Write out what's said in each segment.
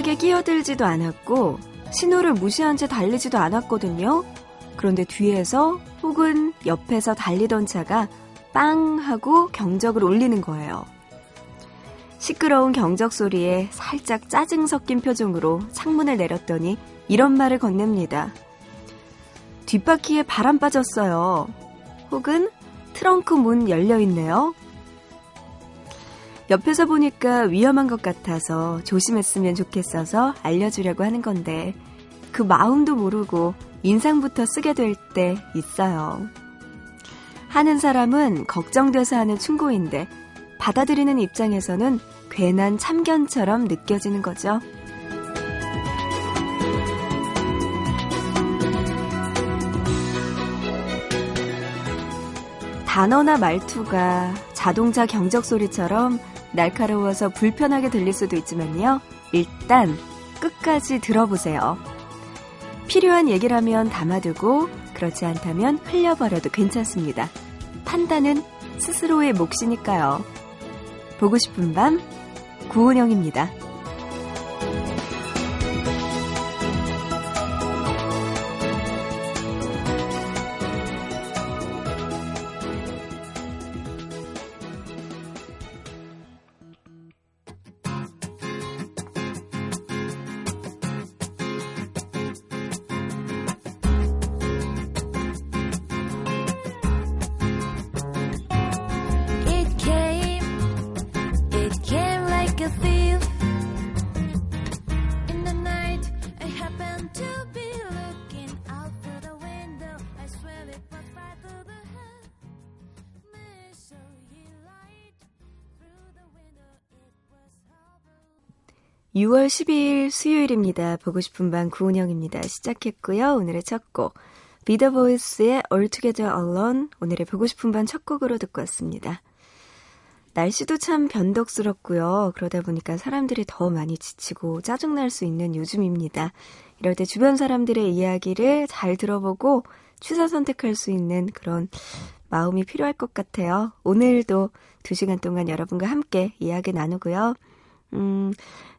무리하게 끼어들지도 않았고 신호를 무시한 채 달리지도 않았거든요. 그런데 뒤에서 혹은 옆에서 달리던 차가 빵 하고 경적을 울리는 거예요. 시끄러운 경적 소리에 살짝 짜증 섞인 표정으로 창문을 내렸더니 이런 말을 건넵니다. 뒷바퀴에 바람 빠졌어요. 혹은 트렁크 문 열려 있네요. 옆에서 보니까 위험한 것 같아서 조심했으면 좋겠어서 알려주려고 하는 건데 그 마음도 모르고 인상부터 쓰게 될 때 있어요. 하는 사람은 걱정돼서 하는 충고인데 받아들이는 입장에서는 괜한 참견처럼 느껴지는 거죠. 단어나 말투가 자동차 경적 소리처럼 날카로워서 불편하게 들릴 수도 있지만요. 일단 끝까지 들어보세요. 필요한 얘기라면 담아두고 그렇지 않다면 흘려버려도 괜찮습니다. 판단은 스스로의 몫이니까요. 보고 싶은 밤 구은영입니다. 6월 12일 수요일입니다. 보고 싶은 밤 구은영입니다. 시작했고요. 오늘의 첫 곡. 비더보이스의 All Together Alone 오늘의 보고 싶은 밤 첫 곡으로 듣고 왔습니다. 날씨도 참 변덕스럽고요. 그러다 보니까 사람들이 더 많이 지치고 짜증날 수 있는 요즘입니다. 이럴 때 주변 사람들의 이야기를 잘 들어보고 취사 선택할 수 있는 그런 마음이 필요할 것 같아요. 오늘도 2시간 동안 여러분과 함께 이야기 나누고요. 음,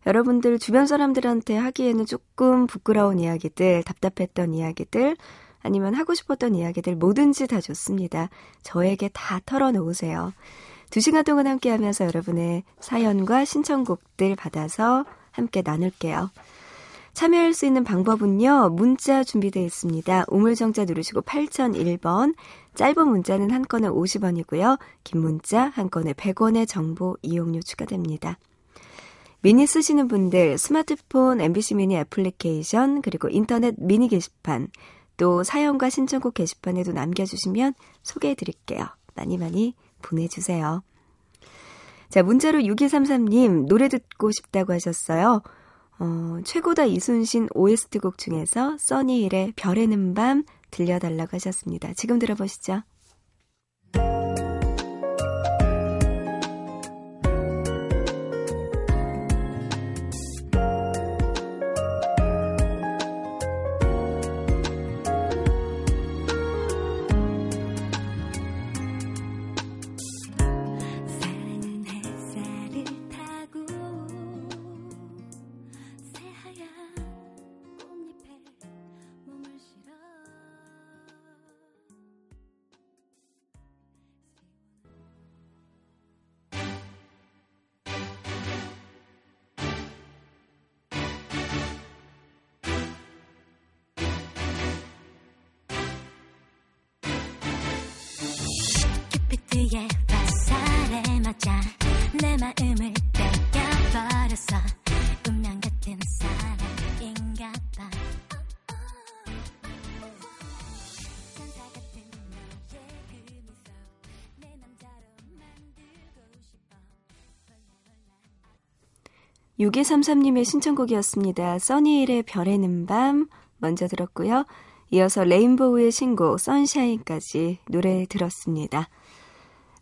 여러분들 주변 사람들한테 하기에는 조금 부끄러운 이야기들, 답답했던 이야기들, 아니면 하고 싶었던 이야기들 뭐든지 다 좋습니다. 저에게 다 털어놓으세요. 두 시간 동안 함께 하면서 여러분의 사연과 신청곡들 받아서 함께 나눌게요. 참여할 수 있는 방법은요. 문자 준비되어 있습니다. 우물정자 누르시고 8001번. 짧은 문자는 한 건에 50원이고요. 긴 문자 한 건에 100원의 정보 이용료 추가됩니다. 미니 쓰시는 분들 스마트폰 MBC 미니 애플리케이션 그리고 인터넷 미니 게시판 또 사연과 신청곡 게시판에도 남겨주시면 소개해 드릴게요. 많이 많이 보내주세요. 자, 문자로 6233님 노래 듣고 싶다고 하셨어요. 어, 최고다 이순신 OST곡 중에서 써니힐의 별에는 밤 들려달라고 하셨습니다. 지금 들어보시죠. 6233님의 신청곡이었습니다. 써니힐의 별에는 밤 먼저 들었고요. 이어서 레인보우의 신곡 선샤인까지 노래 들었습니다.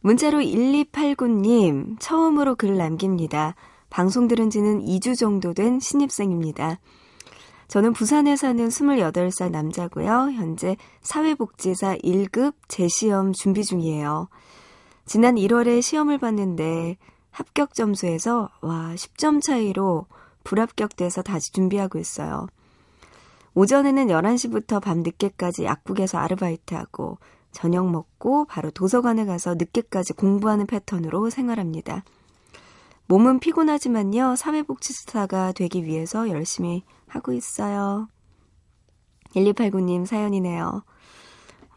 문자로 1289님 처음으로 글 남깁니다. 방송 들은 지는 2주 정도 된 신입생입니다. 저는 부산에 사는 28살 남자고요. 현재 사회복지사 1급 재시험 준비 중이에요. 지난 1월에 시험을 봤는데 합격 점수에서 와 10점 차이로 불합격돼서 다시 준비하고 있어요. 오전에는 11시부터 밤 늦게까지 약국에서 아르바이트하고 저녁 먹고 바로 도서관에 가서 늦게까지 공부하는 패턴으로 생활합니다. 몸은 피곤하지만요, 사회복지사가 되기 위해서 열심히 하고 있어요. 1289님 사연이네요.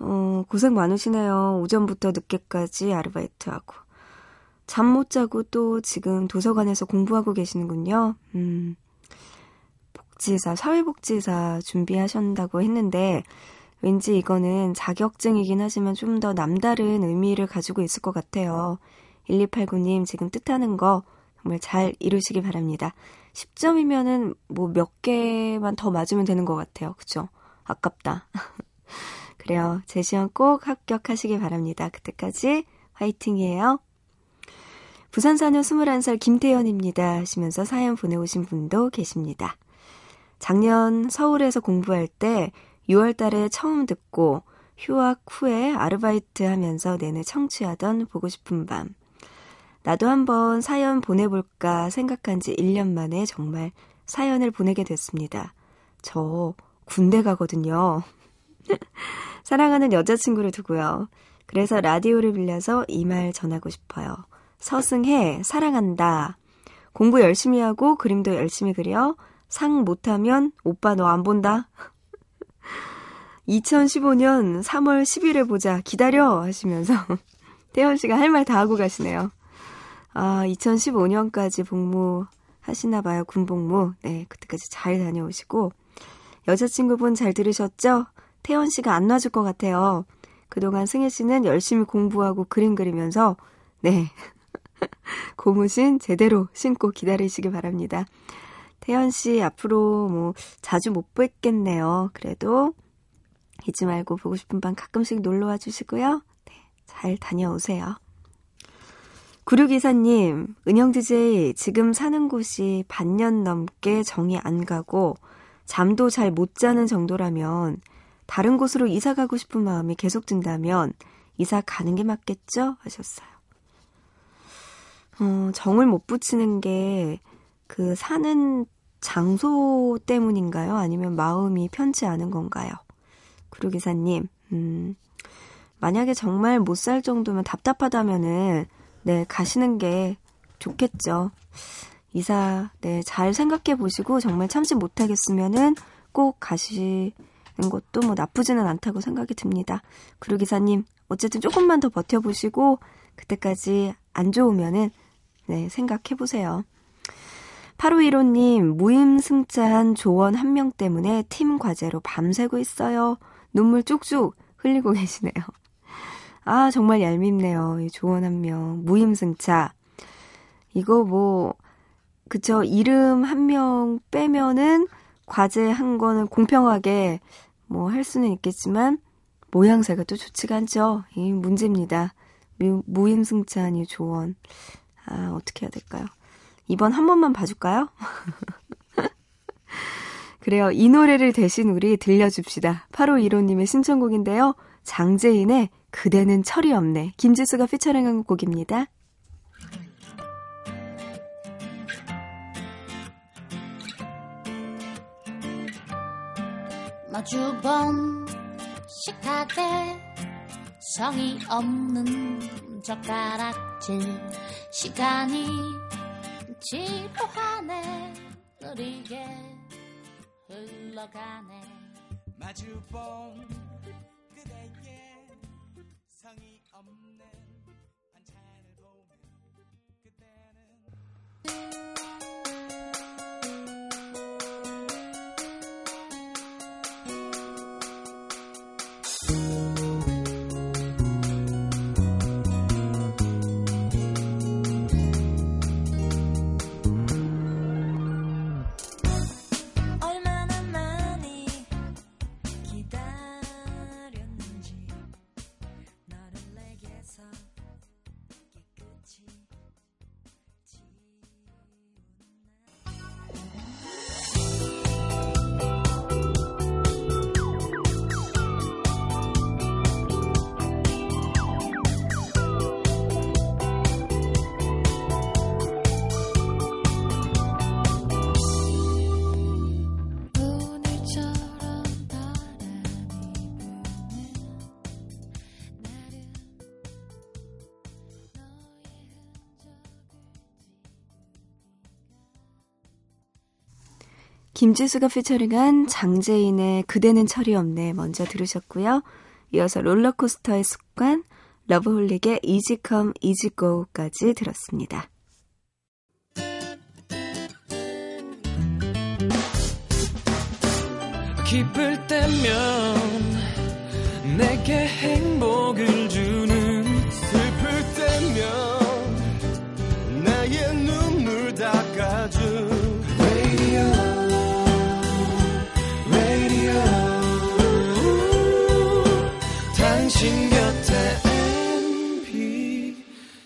어, 고생 많으시네요. 오전부터 늦게까지 아르바이트하고. 잠 못 자고 또 지금 도서관에서 공부하고 계시는군요. 음, 복지사, 사회복지사 준비하신다고 했는데, 왠지 이거는 자격증이긴 하지만 좀 더 남다른 의미를 가지고 있을 것 같아요. 1289님 지금 뜻하는 거 정말 잘 이루시기 바랍니다. 10점이면은 뭐 몇 개만 더 맞으면 되는 것 같아요. 그쵸? 아깝다. 그래요. 제 시험 꼭 합격하시기 바랍니다. 그때까지 화이팅이에요. 부산 사녀 21살 김태연입니다. 하시면서 사연 보내오신 분도 계십니다. 작년 서울에서 공부할 때 6월 달에 처음 듣고 휴학 후에 아르바이트 하면서 내내 청취하던 보고 싶은 밤. 나도 한번 사연 보내볼까 생각한 지 1년 만에 정말 사연을 보내게 됐습니다. 저 군대 가거든요. 사랑하는 여자친구를 두고요. 그래서 라디오를 빌려서 이 말 전하고 싶어요. 서승해, 사랑한다. 공부 열심히 하고 그림도 열심히 그려. 상 못하면 오빠 너 안 본다. 2015년 3월 10일에 보자. 기다려! 하시면서 태연 씨가 할 말 다 하고 가시네요. 아, 2015년까지 복무 하시나 봐요. 군복무. 네, 그때까지 잘 다녀오시고. 여자친구분 잘 들으셨죠? 태연 씨가 안 놔줄 것 같아요. 그동안 승혜 씨는 열심히 공부하고 그림 그리면서, 네. 고무신 제대로 신고 기다리시기 바랍니다. 태연 씨 앞으로 뭐 자주 못 뵙겠네요. 그래도 잊지 말고 보고 싶은 방 가끔씩 놀러 와 주시고요. 네, 잘 다녀오세요. 구류기사님, 은영 DJ 지금 사는 곳이 반년 넘게 정이 안 가고 잠도 잘 못 자는 정도라면 다른 곳으로 이사 가고 싶은 마음이 계속 든다면 이사 가는 게 맞겠죠? 하셨어요. 어, 정을 못 붙이는 게 그 사는 장소 때문인가요? 아니면 마음이 편치 않은 건가요? 구류기사님, 음, 만약에 정말 못 살 정도면 답답하다면은, 네, 가시는 게 좋겠죠. 이사, 네, 잘 생각해 보시고 정말 참지 못하겠으면은 꼭 가시는 것도 뭐 나쁘지는 않다고 생각이 듭니다. 구류기사님, 어쨌든 조금만 더 버텨보시고, 그때까지 안 좋으면은, 네, 생각해 보세요. 8515님, 무임승차한 조원 한 명 때문에 팀 과제로 밤새고 있어요. 눈물 쭉쭉 흘리고 계시네요. 아, 정말 얄밉네요. 이 조원 한 명. 무임승차. 이거 뭐, 그쵸. 이름 한 명 빼면은 과제 한 거는 공평하게 뭐 할 수는 있겠지만, 모양새가 또 좋지가 않죠. 이 문제입니다. 무임승차한 이 조원. 아, 어떻게 해야 될까요? 이번 한 번만 봐줄까요? 그래요. 이 노래를 대신 우리 들려줍시다. 8515님의 신청곡인데요. 장재인의 그대는 철이 없네. 김지수가 피처링한 곡입니다. 마주본 식탁에 성이 없는 젓가락질. 시간이 지루하네. 느리게 흘러가네. 마주본 그대의 성이 없는 반찬을 보면 그때는 김지수가 피처링한 장재인의 그대는 철이 없네 먼저 들으셨고요. 이어서 롤러코스터의 습관, 러브홀릭의 이지컴 이지고까지 들었습니다. 기쁠 때면 내게 행복을 주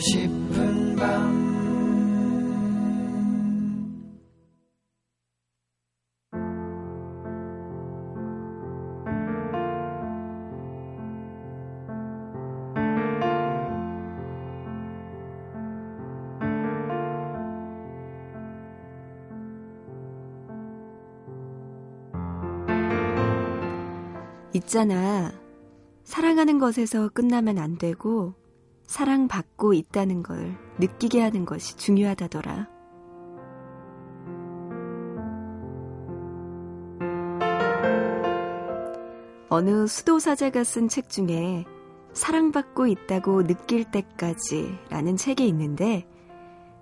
싶은 밤 있잖아. 사랑하는 것에서 끝나면 안 되고 사랑받고 있다는 걸 느끼게 하는 것이 중요하다더라. 어느 수도사자가 쓴 책 중에 사랑받고 있다고 느낄 때까지 라는 책이 있는데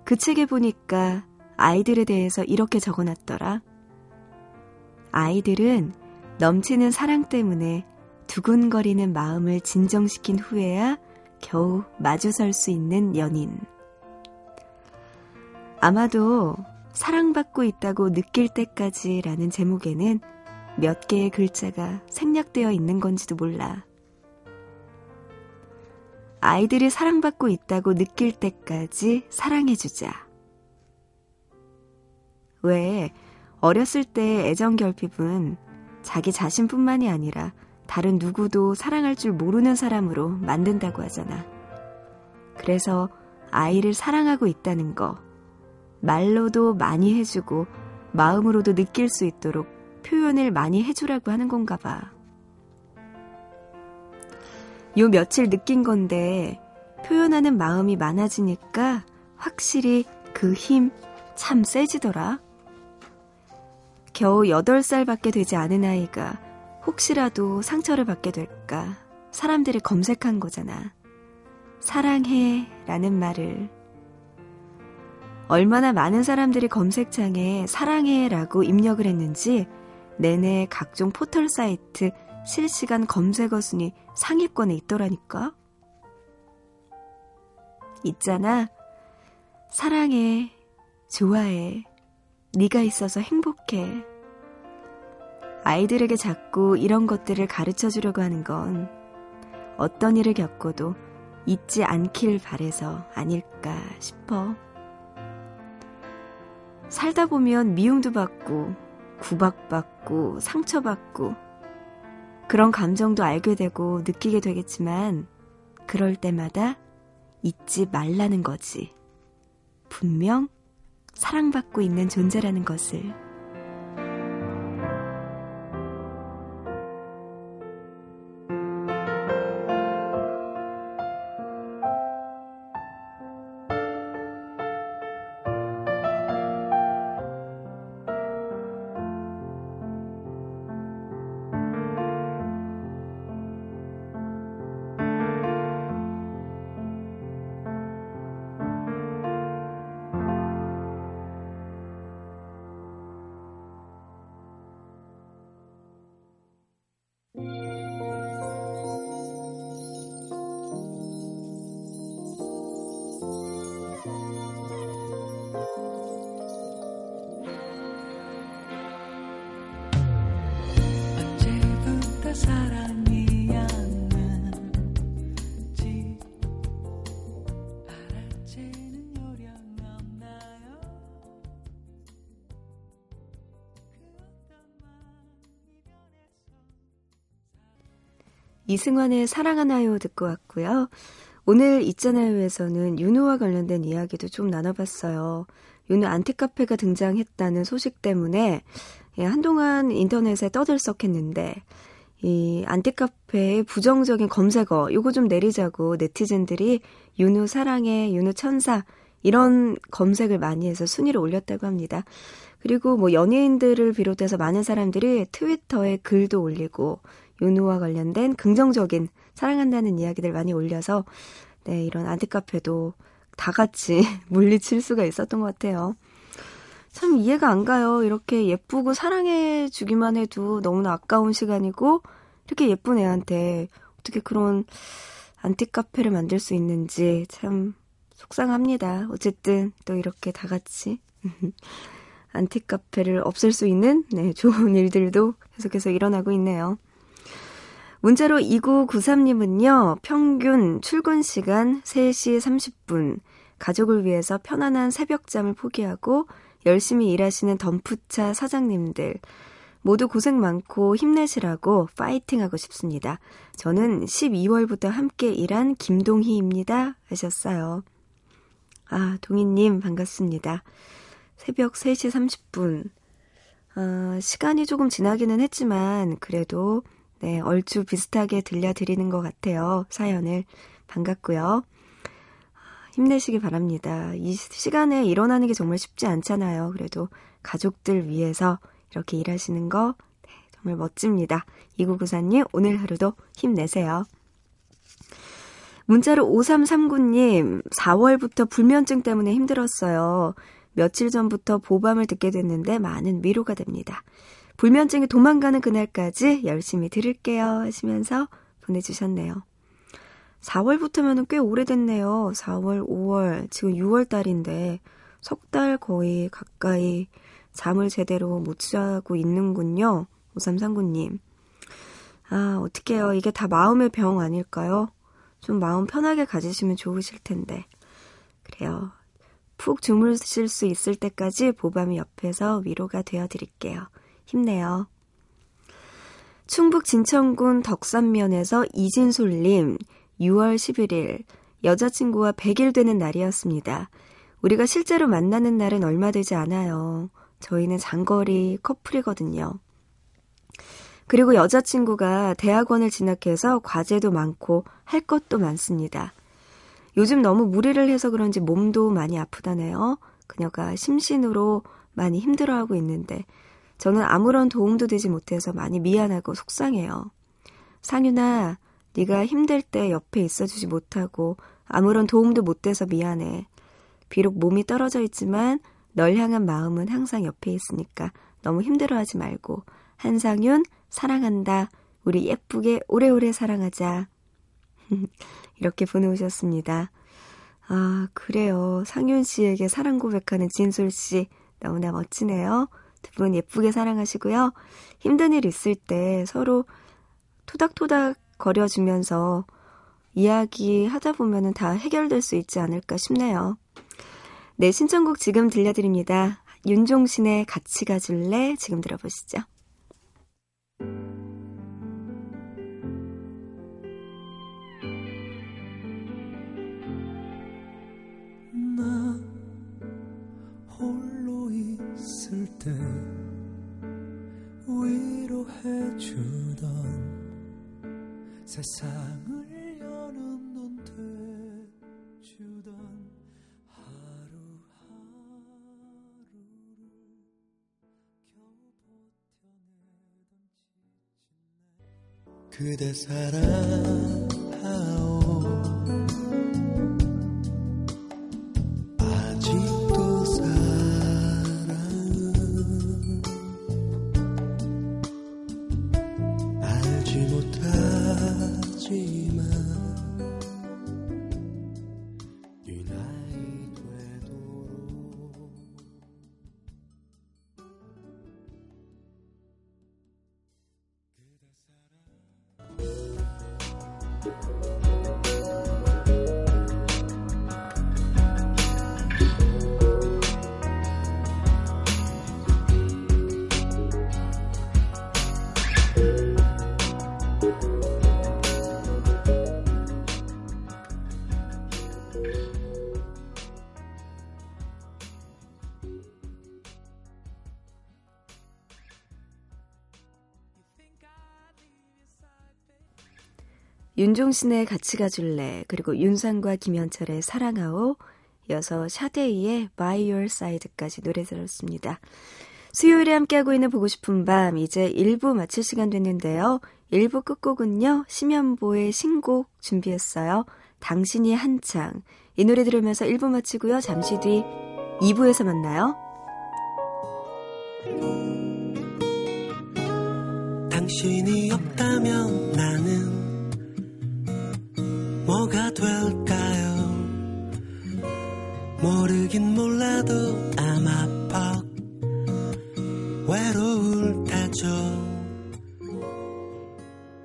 그 책에 보니까 아이들에 대해서 이렇게 적어 놨더라. 아이들은 넘치는 사랑 때문에 두근거리는 마음을 진정시킨 후에야 겨우 마주설 수 있는 연인. 아마도 사랑받고 있다고 느낄 때까지라는 제목에는 몇 개의 글자가 생략되어 있는 건지도 몰라. 아이들이 사랑받고 있다고 느낄 때까지 사랑해주자. 왜 어렸을 때 애정 결핍은 자기 자신뿐만이 아니라 다른 누구도 사랑할 줄 모르는 사람으로 만든다고 하잖아. 그래서 아이를 사랑하고 있다는 거, 말로도 많이 해주고 마음으로도 느낄 수 있도록 표현을 많이 해주라고 하는 건가 봐. 요 며칠 느낀 건데 표현하는 마음이 많아지니까 확실히 그 힘 참 세지더라. 겨우 8살밖에 되지 않은 아이가 혹시라도 상처를 받게 될까 사람들이 검색한 거잖아. 사랑해 라는 말을. 얼마나 많은 사람들이 검색창에 사랑해 라고 입력을 했는지 내내 각종 포털 사이트 실시간 검색어 순위 상위권에 있더라니까. 있잖아. 사랑해. 좋아해. 네가 있어서 행복해. 아이들에게 자꾸 이런 것들을 가르쳐 주려고 하는 건 어떤 일을 겪어도 잊지 않길 바래서 아닐까 싶어. 살다 보면 미움도 받고, 구박받고, 상처받고, 그런 감정도 알게 되고 느끼게 되겠지만, 그럴 때마다 잊지 말라는 거지. 분명 사랑받고 있는 존재라는 것을. 이승환의 사랑하나요 듣고 왔고요. 오늘 있잖아요에서는 윤우와 관련된 이야기도 좀 나눠봤어요. 윤우 안티카페가 등장했다는 소식 때문에 예, 한동안 인터넷에 떠들썩했는데 이 안티카페의 부정적인 검색어 요거 좀 내리자고 네티즌들이 윤우 사랑해, 윤우 천사 이런 검색을 많이 해서 순위를 올렸다고 합니다. 그리고 뭐 연예인들을 비롯해서 많은 사람들이 트위터에 글도 올리고 윤우와 관련된 긍정적인 사랑한다는 이야기들 많이 올려서 네, 이런 안티카페도 다 같이 물리칠 수가 있었던 것 같아요. 참 이해가 안 가요. 이렇게 예쁘고 사랑해 주기만 해도 너무나 아까운 시간이고 이렇게 예쁜 애한테 어떻게 그런 안티카페를 만들 수 있는지 참 속상합니다. 어쨌든 또 이렇게 다 같이 안티카페를 없앨 수 있는 네, 좋은 일들도 계속해서 일어나고 있네요. 문자로 2993님은요, 평균 출근 시간 3시 30분, 가족을 위해서 편안한 새벽잠을 포기하고 열심히 일하시는 덤프차 사장님들, 모두 고생 많고 힘내시라고 파이팅하고 싶습니다. 저는 12월부터 함께 일한 김동희입니다. 하셨어요. 아, 동희님, 반갑습니다. 새벽 3시 30분. 어, 시간이 조금 지나기는 했지만, 그래도 네, 얼추 비슷하게 들려드리는 것 같아요. 사연을. 반갑고요. 힘내시기 바랍니다. 이 시간에 일어나는 게 정말 쉽지 않잖아요. 그래도 가족들 위해서 이렇게 일하시는 거 네, 정말 멋집니다. 2994님, 오늘 하루도 힘내세요. 문자로 5339님, 4월부터 불면증 때문에 힘들었어요. 며칠 전부터 보밤을 듣게 됐는데 많은 위로가 됩니다. 불면증이 도망가는 그날까지 열심히 들을게요 하시면서 보내주셨네요. 4월부터면 꽤 오래됐네요. 4월, 5월, 지금 6월 달인데 석 달 거의 가까이 잠을 제대로 못 자고 있는군요. 5339님. 아, 어떡해요. 이게 다 마음의 병 아닐까요? 좀 마음 편하게 가지시면 좋으실 텐데. 그래요. 푹 주무실 수 있을 때까지 보밤이 옆에서 위로가 되어 드릴게요. 힘내요. 충북 진천군 덕산면에서 이진솔님, 6월 11일, 여자친구와 100일 되는 날이었습니다. 우리가 실제로 만나는 날은 얼마 되지 않아요. 저희는 장거리 커플이거든요. 그리고 여자친구가 대학원을 진학해서 과제도 많고 할 것도 많습니다. 요즘 너무 무리를 해서 그런지 몸도 많이 아프다네요. 그녀가 심신으로 많이 힘들어하고 있는데 저는 아무런 도움도 되지 못해서 많이 미안하고 속상해요. 상윤아, 네가 힘들 때 옆에 있어주지 못하고 아무런 도움도 못 돼서 미안해. 비록 몸이 떨어져 있지만 널 향한 마음은 항상 옆에 있으니까 너무 힘들어하지 말고 한상윤 사랑한다. 우리 예쁘게 오래오래 사랑하자. 이렇게 보내오셨습니다. 아, 그래요. 상윤 씨에게 사랑 고백하는 진솔 씨 너무나 멋지네요. 두 분 예쁘게 사랑하시고요. 힘든 일 있을 때 서로 토닥토닥 거려주면서 이야기 하다 보면은 다 해결될 수 있지 않을까 싶네요. 네, 신청곡 지금 들려드립니다. 윤종신의 같이 가줄래? 지금 들어보시죠. 나 홀 로 있을 때 위로해 주던 세상을 여는 넌 돼주던 하루하루를 겨우 버텨내던 지친 그대 사랑 윤종신의 같이 가줄래, 그리고 윤상과 김현철의 사랑하오, 이어서 샤데이의 By Your Side까지 노래 들었습니다. 수요일에 함께하고 있는 보고 싶은 밤, 이제 1부 마칠 시간 됐는데요. 1부 끝곡은요, 심연보의 신곡 준비했어요. 당신이 한창. 이 노래 들으면서 1부 마치고요. 잠시 뒤 2부에서 만나요. 당신이 없다면 나는 뭐가 될까요? 모르긴 몰라도 아마 퍽 외로울 테죠.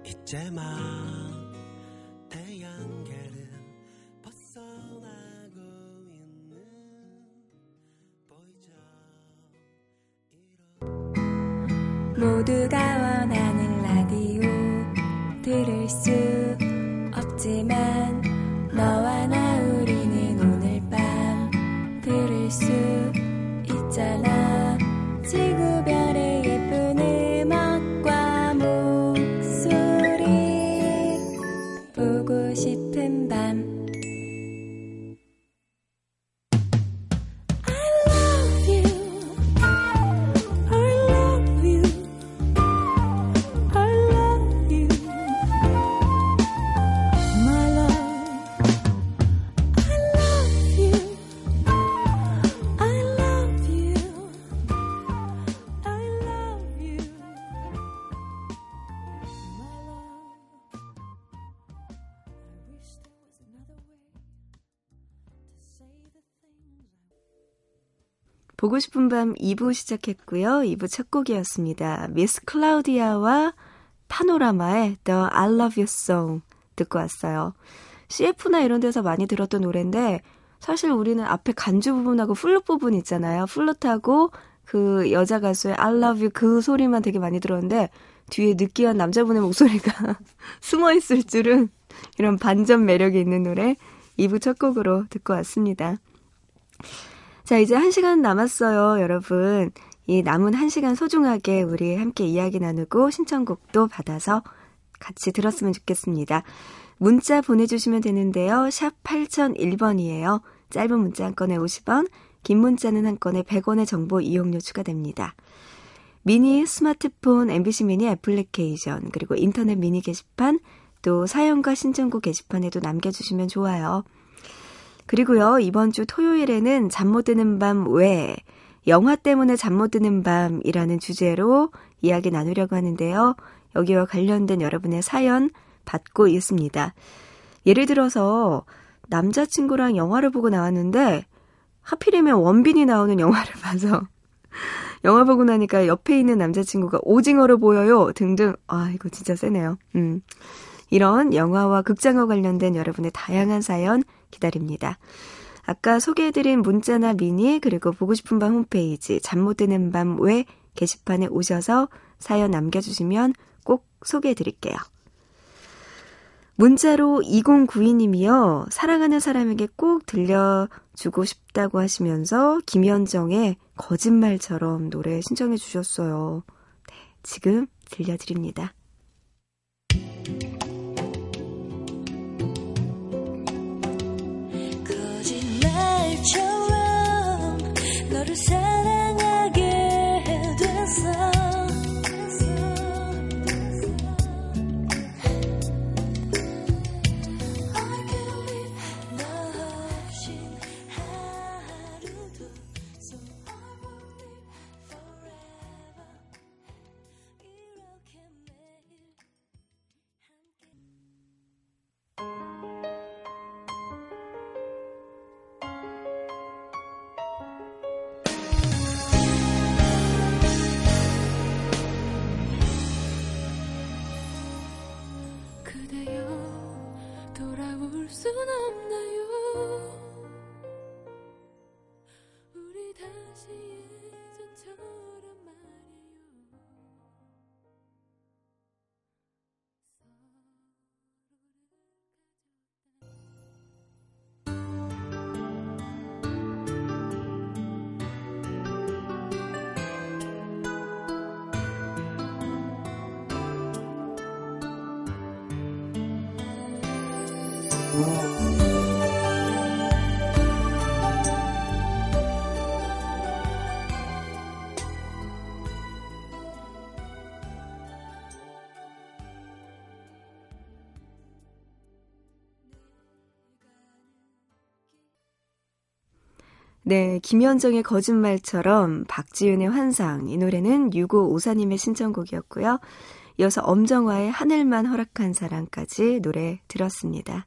이제 막 보고 싶은 밤 2부 시작했고요. 2부 첫 곡이었습니다. 미스 클라우디아와 파노라마의 The I Love You Song 듣고 왔어요. CF나 이런 데서 많이 들었던 노래인데 사실 우리는 앞에 간주 부분하고 플룻 부분 있잖아요. 플룻하고 그 여자 가수의 I Love You 그 소리만 되게 많이 들었는데 뒤에 느끼한 남자분의 목소리가 숨어 있을 줄은 이런 반전 매력이 있는 노래 2부 첫 곡으로 듣고 왔습니다. 자, 이제 한 시간 남았어요, 여러분. 이 남은 한 시간 소중하게 우리 함께 이야기 나누고 신청곡도 받아서 같이 들었으면 좋겠습니다. 문자 보내주시면 되는데요. 샵 8001번이에요. 짧은 문자 한 건에 50원, 긴 문자는 한 건에 100원의 정보 이용료 추가됩니다. 미니 스마트폰 MBC 미니 애플리케이션, 그리고 인터넷 미니 게시판, 또 사연과 신청곡 게시판에도 남겨주시면 좋아요. 그리고요, 이번 주 토요일에는 잠 못 드는 밤 외, 영화 때문에 잠 못 드는 밤이라는 주제로 이야기 나누려고 하는데요. 여기와 관련된 여러분의 사연 받고 있습니다. 예를 들어서 남자친구랑 영화를 보고 나왔는데 하필이면 원빈이 나오는 영화를 봐서 영화 보고 나니까 옆에 있는 남자친구가 오징어로 보여요 등등 아 이거 진짜 세네요. 음. 이런 영화와 극장과 관련된 여러분의 다양한 사연 기다립니다. 아까 소개해드린 문자나 미니 그리고 보고 싶은 밤 홈페이지 잠 못 드는 밤 외 게시판에 오셔서 사연 남겨주시면 꼭 소개해드릴게요. 문자로 2092님이요. 사랑하는 사람에게 꼭 들려주고 싶다고 하시면서 김현정의 거짓말처럼 노래 신청해 주셨어요. 네, 지금 들려드립니다. 거짓말처럼 너를 사랑하게 됐어 네, 김현정의 거짓말처럼 박지윤의 환상. 이 노래는 6554님의 신청곡이었고요. 이어서 엄정화의 하늘만 허락한 사랑까지 노래 들었습니다.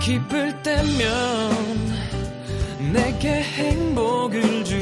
기쁠 때면 내게 행복을 주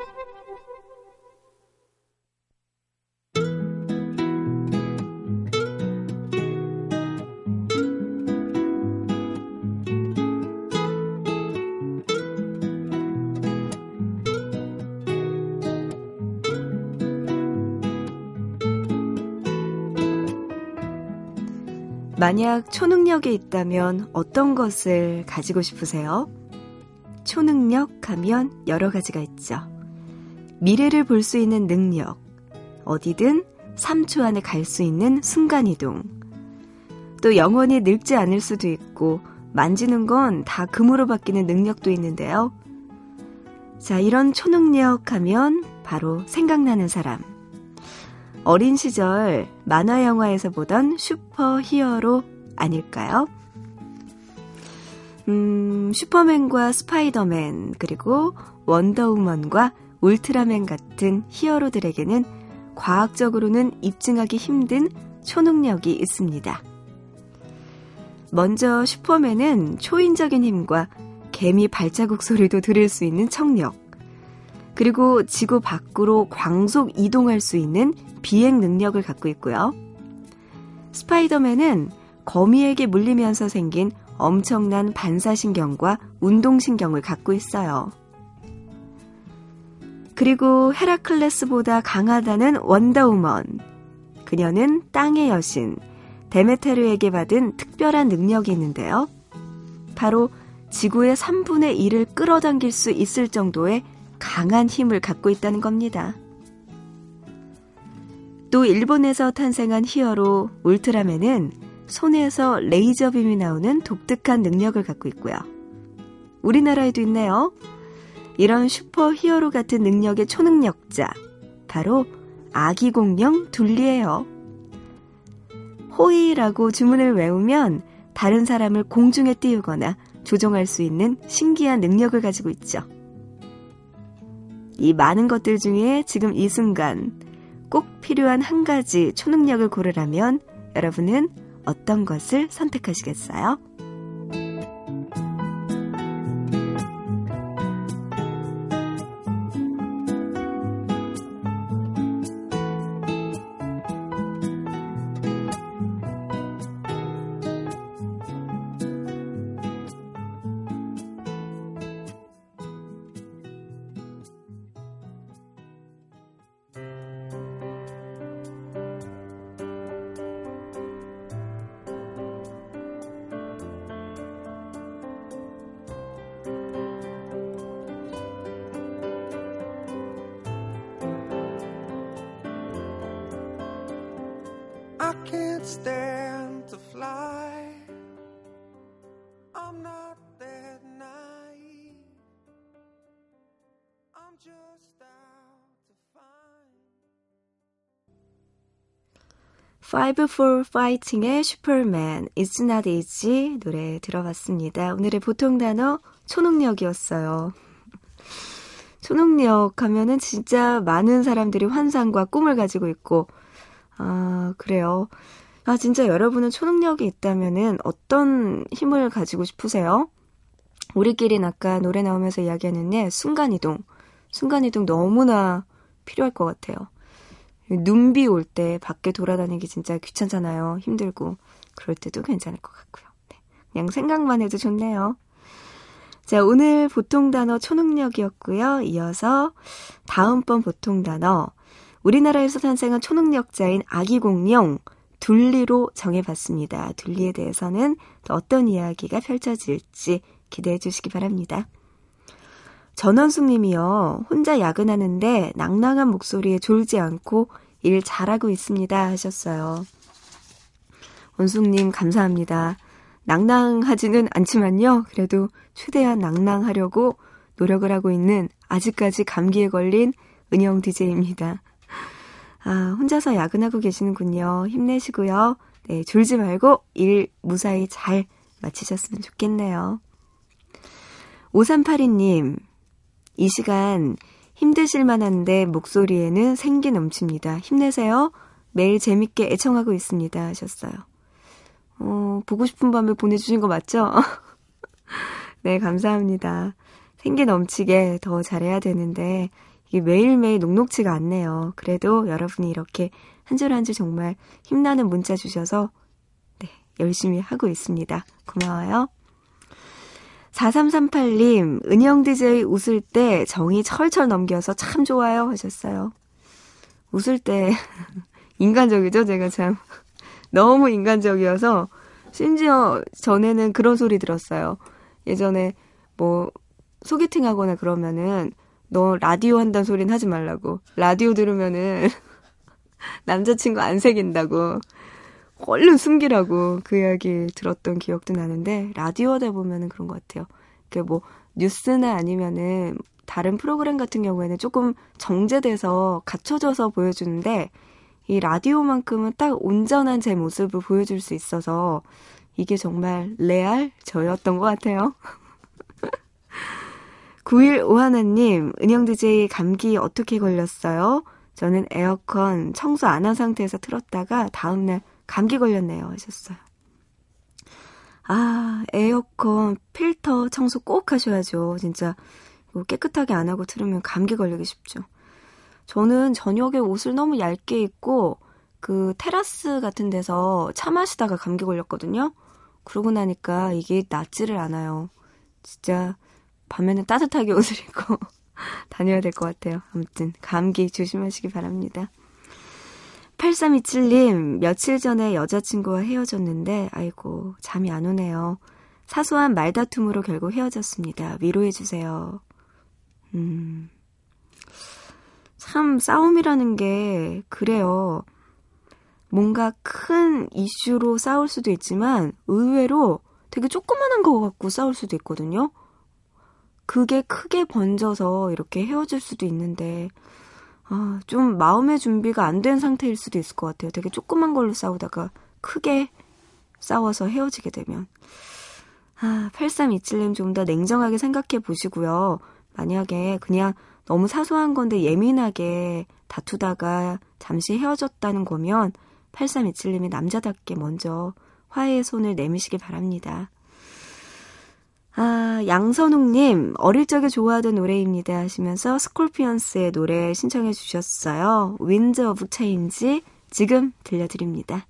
만약 초능력이 있다면 어떤 것을 가지고 싶으세요? 초능력 하면 여러 가지가 있죠. 미래를 볼 수 있는 능력, 어디든 3초 안에 갈 수 있는 순간이동, 또 영원히 늙지 않을 수도 있고, 만지는 건 다 금으로 바뀌는 능력도 있는데요. 자, 이런 초능력 하면 바로 생각나는 사람. 어린 시절 만화 영화에서 보던 슈퍼 히어로 아닐까요? 음, 슈퍼맨과 스파이더맨, 그리고 원더우먼과 울트라맨 같은 히어로들에게는 과학적으로는 입증하기 힘든 초능력이 있습니다. 먼저 슈퍼맨은 초인적인 힘과 개미 발자국 소리도 들을 수 있는 청력, 그리고 지구 밖으로 광속 이동할 수 있는 비행 능력을 갖고 있고요. 스파이더맨은 거미에게 물리면서 생긴 엄청난 반사신경과 운동신경을 갖고 있어요. 그리고 헤라클레스보다 강하다는 원더우먼. 그녀는 땅의 여신, 데메테르에게 받은 특별한 능력이 있는데요. 바로 지구의 3분의 1을 끌어당길 수 있을 정도의 강한 힘을 갖고 있다는 겁니다. 또 일본에서 탄생한 히어로 울트라맨은 손에서 레이저빔이 나오는 독특한 능력을 갖고 있고요. 우리나라에도 있네요. 이런 슈퍼 히어로 같은 능력의 초능력자, 바로 아기 공룡 둘리예요. 호이라고 주문을 외우면 다른 사람을 공중에 띄우거나 조종할 수 있는 신기한 능력을 가지고 있죠. 이 많은 것들 중에 지금 이 순간 꼭 필요한 한 가지 초능력을 고르라면 여러분은 어떤 것을 선택하시겠어요? Stand to fly. I'm not that naive. I'm just out to find. Five for Fighting의 슈퍼맨, It's Not Easy 노래 들어봤습니다. 오늘의 보통 단어 초능력이었어요. 초능력 하면은 진짜 많은 사람들이 환상과 꿈을 가지고 있고, 아, 그래요. 아, 진짜 여러분은 초능력이 있다면은 어떤 힘을 가지고 싶으세요? 우리끼리는 아까 노래 나오면서 이야기하는데 순간이동. 순간이동 너무나 필요할 것 같아요. 눈비 올 때 밖에 돌아다니기 진짜 귀찮잖아요. 힘들고. 그럴 때도 괜찮을 것 같고요. 네. 그냥 생각만 해도 좋네요. 자, 오늘 보통 단어 초능력이었고요. 이어서 다음번 보통 단어. 우리나라에서 탄생한 초능력자인 아기 공룡 둘리로 정해봤습니다. 둘리에 대해서는 또 어떤 이야기가 펼쳐질지 기대해 주시기 바랍니다. 전원숙 님이요. 혼자 야근하는데 낭낭한 목소리에 졸지 않고 일 잘하고 있습니다 하셨어요. 원숙 님 감사합니다. 낭낭하지는 않지만요. 그래도 최대한 낭낭하려고 노력을 하고 있는 아직까지 감기에 걸린 은영 DJ입니다. 아, 혼자서 야근하고 계시는군요. 힘내시고요. 네, 졸지 말고 일 무사히 잘 마치셨으면 좋겠네요. 5382님, 이 시간 힘드실 만 한데 목소리에는 생기 넘칩니다. 힘내세요. 매일 재밌게 애청하고 있습니다. 하셨어요. 어, 보고 싶은 밤에 보내주신 거 맞죠? 네, 감사합니다. 생기 넘치게 더 잘해야 되는데, 매일매일 녹록치가 않네요. 그래도 여러분이 이렇게 한 줄 한 줄 정말 힘나는 문자 주셔서, 네, 열심히 하고 있습니다. 고마워요. 4338님, 은영 DJ 웃을 때 정이 철철 넘겨서 참 좋아요 하셨어요. 웃을 때 인간적이죠, 제가 참. 너무 인간적이어서 심지어 전에는 그런 소리 들었어요. 예전에 뭐 소개팅 하거나 그러면은 너 라디오 한다는 소리는 하지 말라고. 라디오 들으면은 남자친구 안 새긴다고. 얼른 숨기라고 그 이야기 들었던 기억도 나는데 라디오 하다 보면은 그런 것 같아요. 그뭐 뉴스나 아니면은 다른 프로그램 같은 경우에는 조금 정제돼서 갖춰져서 보여주는데 이 라디오만큼은 딱 온전한 제 모습을 보여줄 수 있어서 이게 정말 레알 저였던 것 같아요. 9151님, 은영 DJ 감기 어떻게 걸렸어요? 저는 에어컨 청소 안 한 상태에서 틀었다가 다음날 감기 걸렸네요. 하셨어요. 아, 에어컨 필터 청소 꼭 하셔야죠. 진짜 깨끗하게 안 하고 틀으면 감기 걸리기 쉽죠. 저는 저녁에 옷을 너무 얇게 입고 그 테라스 같은 데서 차 마시다가 감기 걸렸거든요. 그러고 나니까 이게 낫지를 않아요. 진짜 밤에는 따뜻하게 옷을 입고 다녀야 될 것 같아요. 아무튼 감기 조심하시기 바랍니다. 8327님, 며칠 전에 여자친구와 헤어졌는데, 아이고, 잠이 안 오네요. 사소한 말다툼으로 결국 헤어졌습니다. 위로해주세요. 음. 참, 싸움이라는 게, 그래요. 뭔가 큰 이슈로 싸울 수도 있지만, 의외로 되게 조그만한 거 갖고 싸울 수도 있거든요. 그게 크게 번져서 이렇게 헤어질 수도 있는데, 아, 좀 마음의 준비가 안 된 상태일 수도 있을 것 같아요. 되게 조그만 걸로 싸우다가 크게 싸워서 헤어지게 되면. 아, 8327님 좀 더 냉정하게 생각해 보시고요. 만약에 그냥 너무 사소한 건데 예민하게 다투다가 잠시 헤어졌다는 거면 8327님이 남자답게 먼저 화해의 손을 내미시기 바랍니다. 아, 양선웅님, 어릴 적에 좋아하던 노래입니다 하시면서 Scorpions의 노래 신청해 주셨어요. Wind of Change 지금 들려드립니다.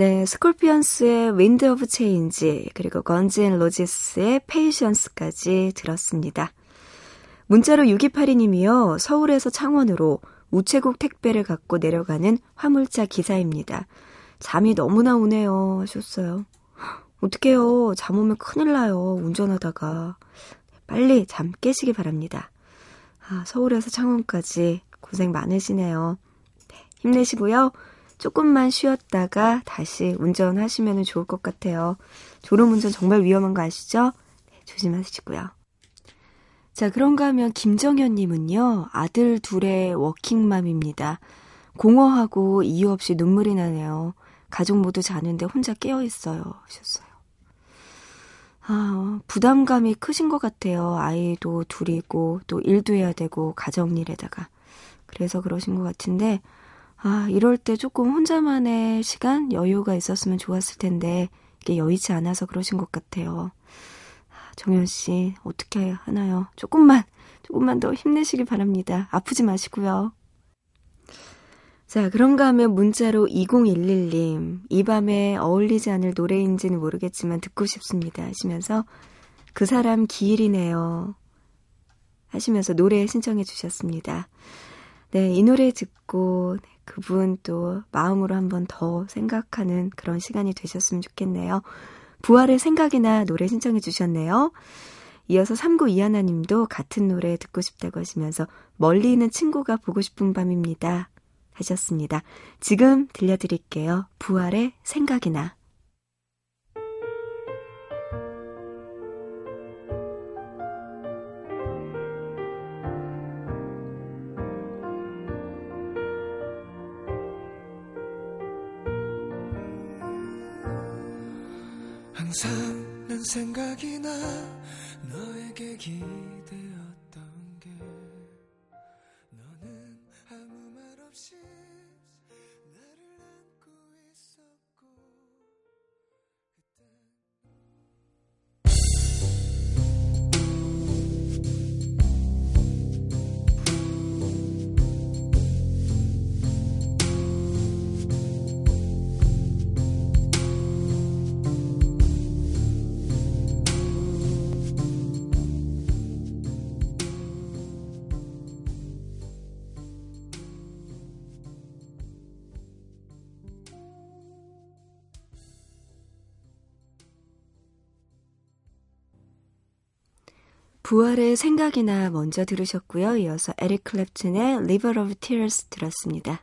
네, Scorpions의 Wind of Change 그리고 Guns N' Roses의 Patience까지 들었습니다. 문자로 6282님이요. 서울에서 창원으로 우체국 택배를 갖고 내려가는 화물차 기사입니다. 잠이 너무나 오네요 하셨어요. 어떡해요. 잠 오면 큰일 나요. 운전하다가. 빨리 잠 깨시기 바랍니다. 아, 서울에서 창원까지 고생 많으시네요. 네, 힘내시고요. 조금만 쉬었다가 다시 운전하시면 좋을 것 같아요. 졸음운전 정말 위험한 거 아시죠? 네, 조심하시고요. 자, 그런가 하면 김정현님은요, 아들 둘의 워킹맘입니다. 공허하고 이유 없이 눈물이 나네요. 가족 모두 자는데 혼자 깨어 있어요. 하셨어요. 아, 부담감이 크신 것 같아요. 아이도 둘이고, 또 일도 해야 되고, 가정일에다가. 그래서 그러신 것 같은데, 아, 이럴 때 조금 혼자만의 시간, 여유가 있었으면 좋았을 텐데, 이게 여의치 않아서 그러신 것 같아요. 아, 정현 씨, 어떻게 하나요? 조금만, 조금만 더 힘내시길 바랍니다. 아프지 마시고요. 자, 그런가 하면 문자로 2011님, 이 밤에 어울리지 않을 노래인지는 모르겠지만 듣고 싶습니다 하시면서 그 사람 기일이네요 하시면서 노래 신청해 주셨습니다. 네, 이 노래 듣고 네, 그분 또 마음으로 한번 더 생각하는 그런 시간이 되셨으면 좋겠네요. 부활의 생각이나 노래 신청해 주셨네요. 이어서 39 이하나 님도 같은 노래 듣고 싶다고 하시면서 멀리 있는 친구가 보고 싶은 밤입니다. 하셨습니다. 지금 들려드릴게요. 부활의 생각이나. 생각이 나 너에게 기대 부활의 생각이나 먼저 들으셨고요. 이어서 에릭 클랩튼의 River of Tears 들었습니다.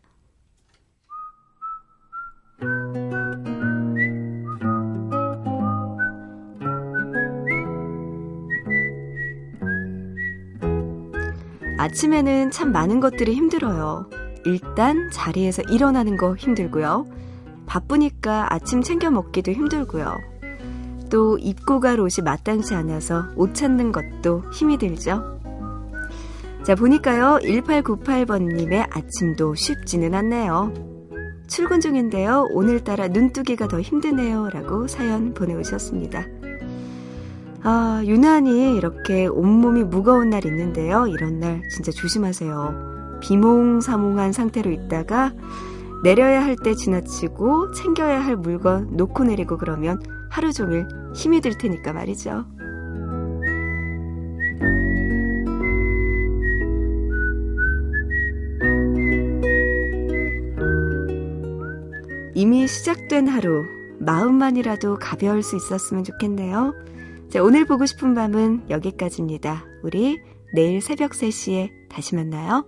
아침에는 참 많은 것들이 힘들어요. 일단 자리에서 일어나는 거 힘들고요. 바쁘니까 아침 챙겨 먹기도 힘들고요. 또 입고 갈 옷이 마땅치 않아서 옷 찾는 것도 힘이 들죠. 자, 보니까요, 1898번님의 아침도 쉽지는 않네요. 출근 중인데요, 오늘따라 눈뜨기가 더 힘드네요. 라고 사연 보내오셨습니다. 아, 유난히 이렇게 온몸이 무거운 날 있는데요. 이런 날 진짜 조심하세요. 비몽사몽한 상태로 있다가 내려야 할 때 지나치고 챙겨야 할 물건 놓고 내리고 그러면 하루 종일 힘이 들 테니까 말이죠. 이미 시작된 하루, 마음만이라도 가벼울 수 있었으면 좋겠네요. 자, 오늘 보고 싶은 밤은 여기까지입니다. 우리 내일 새벽 3시에 다시 만나요.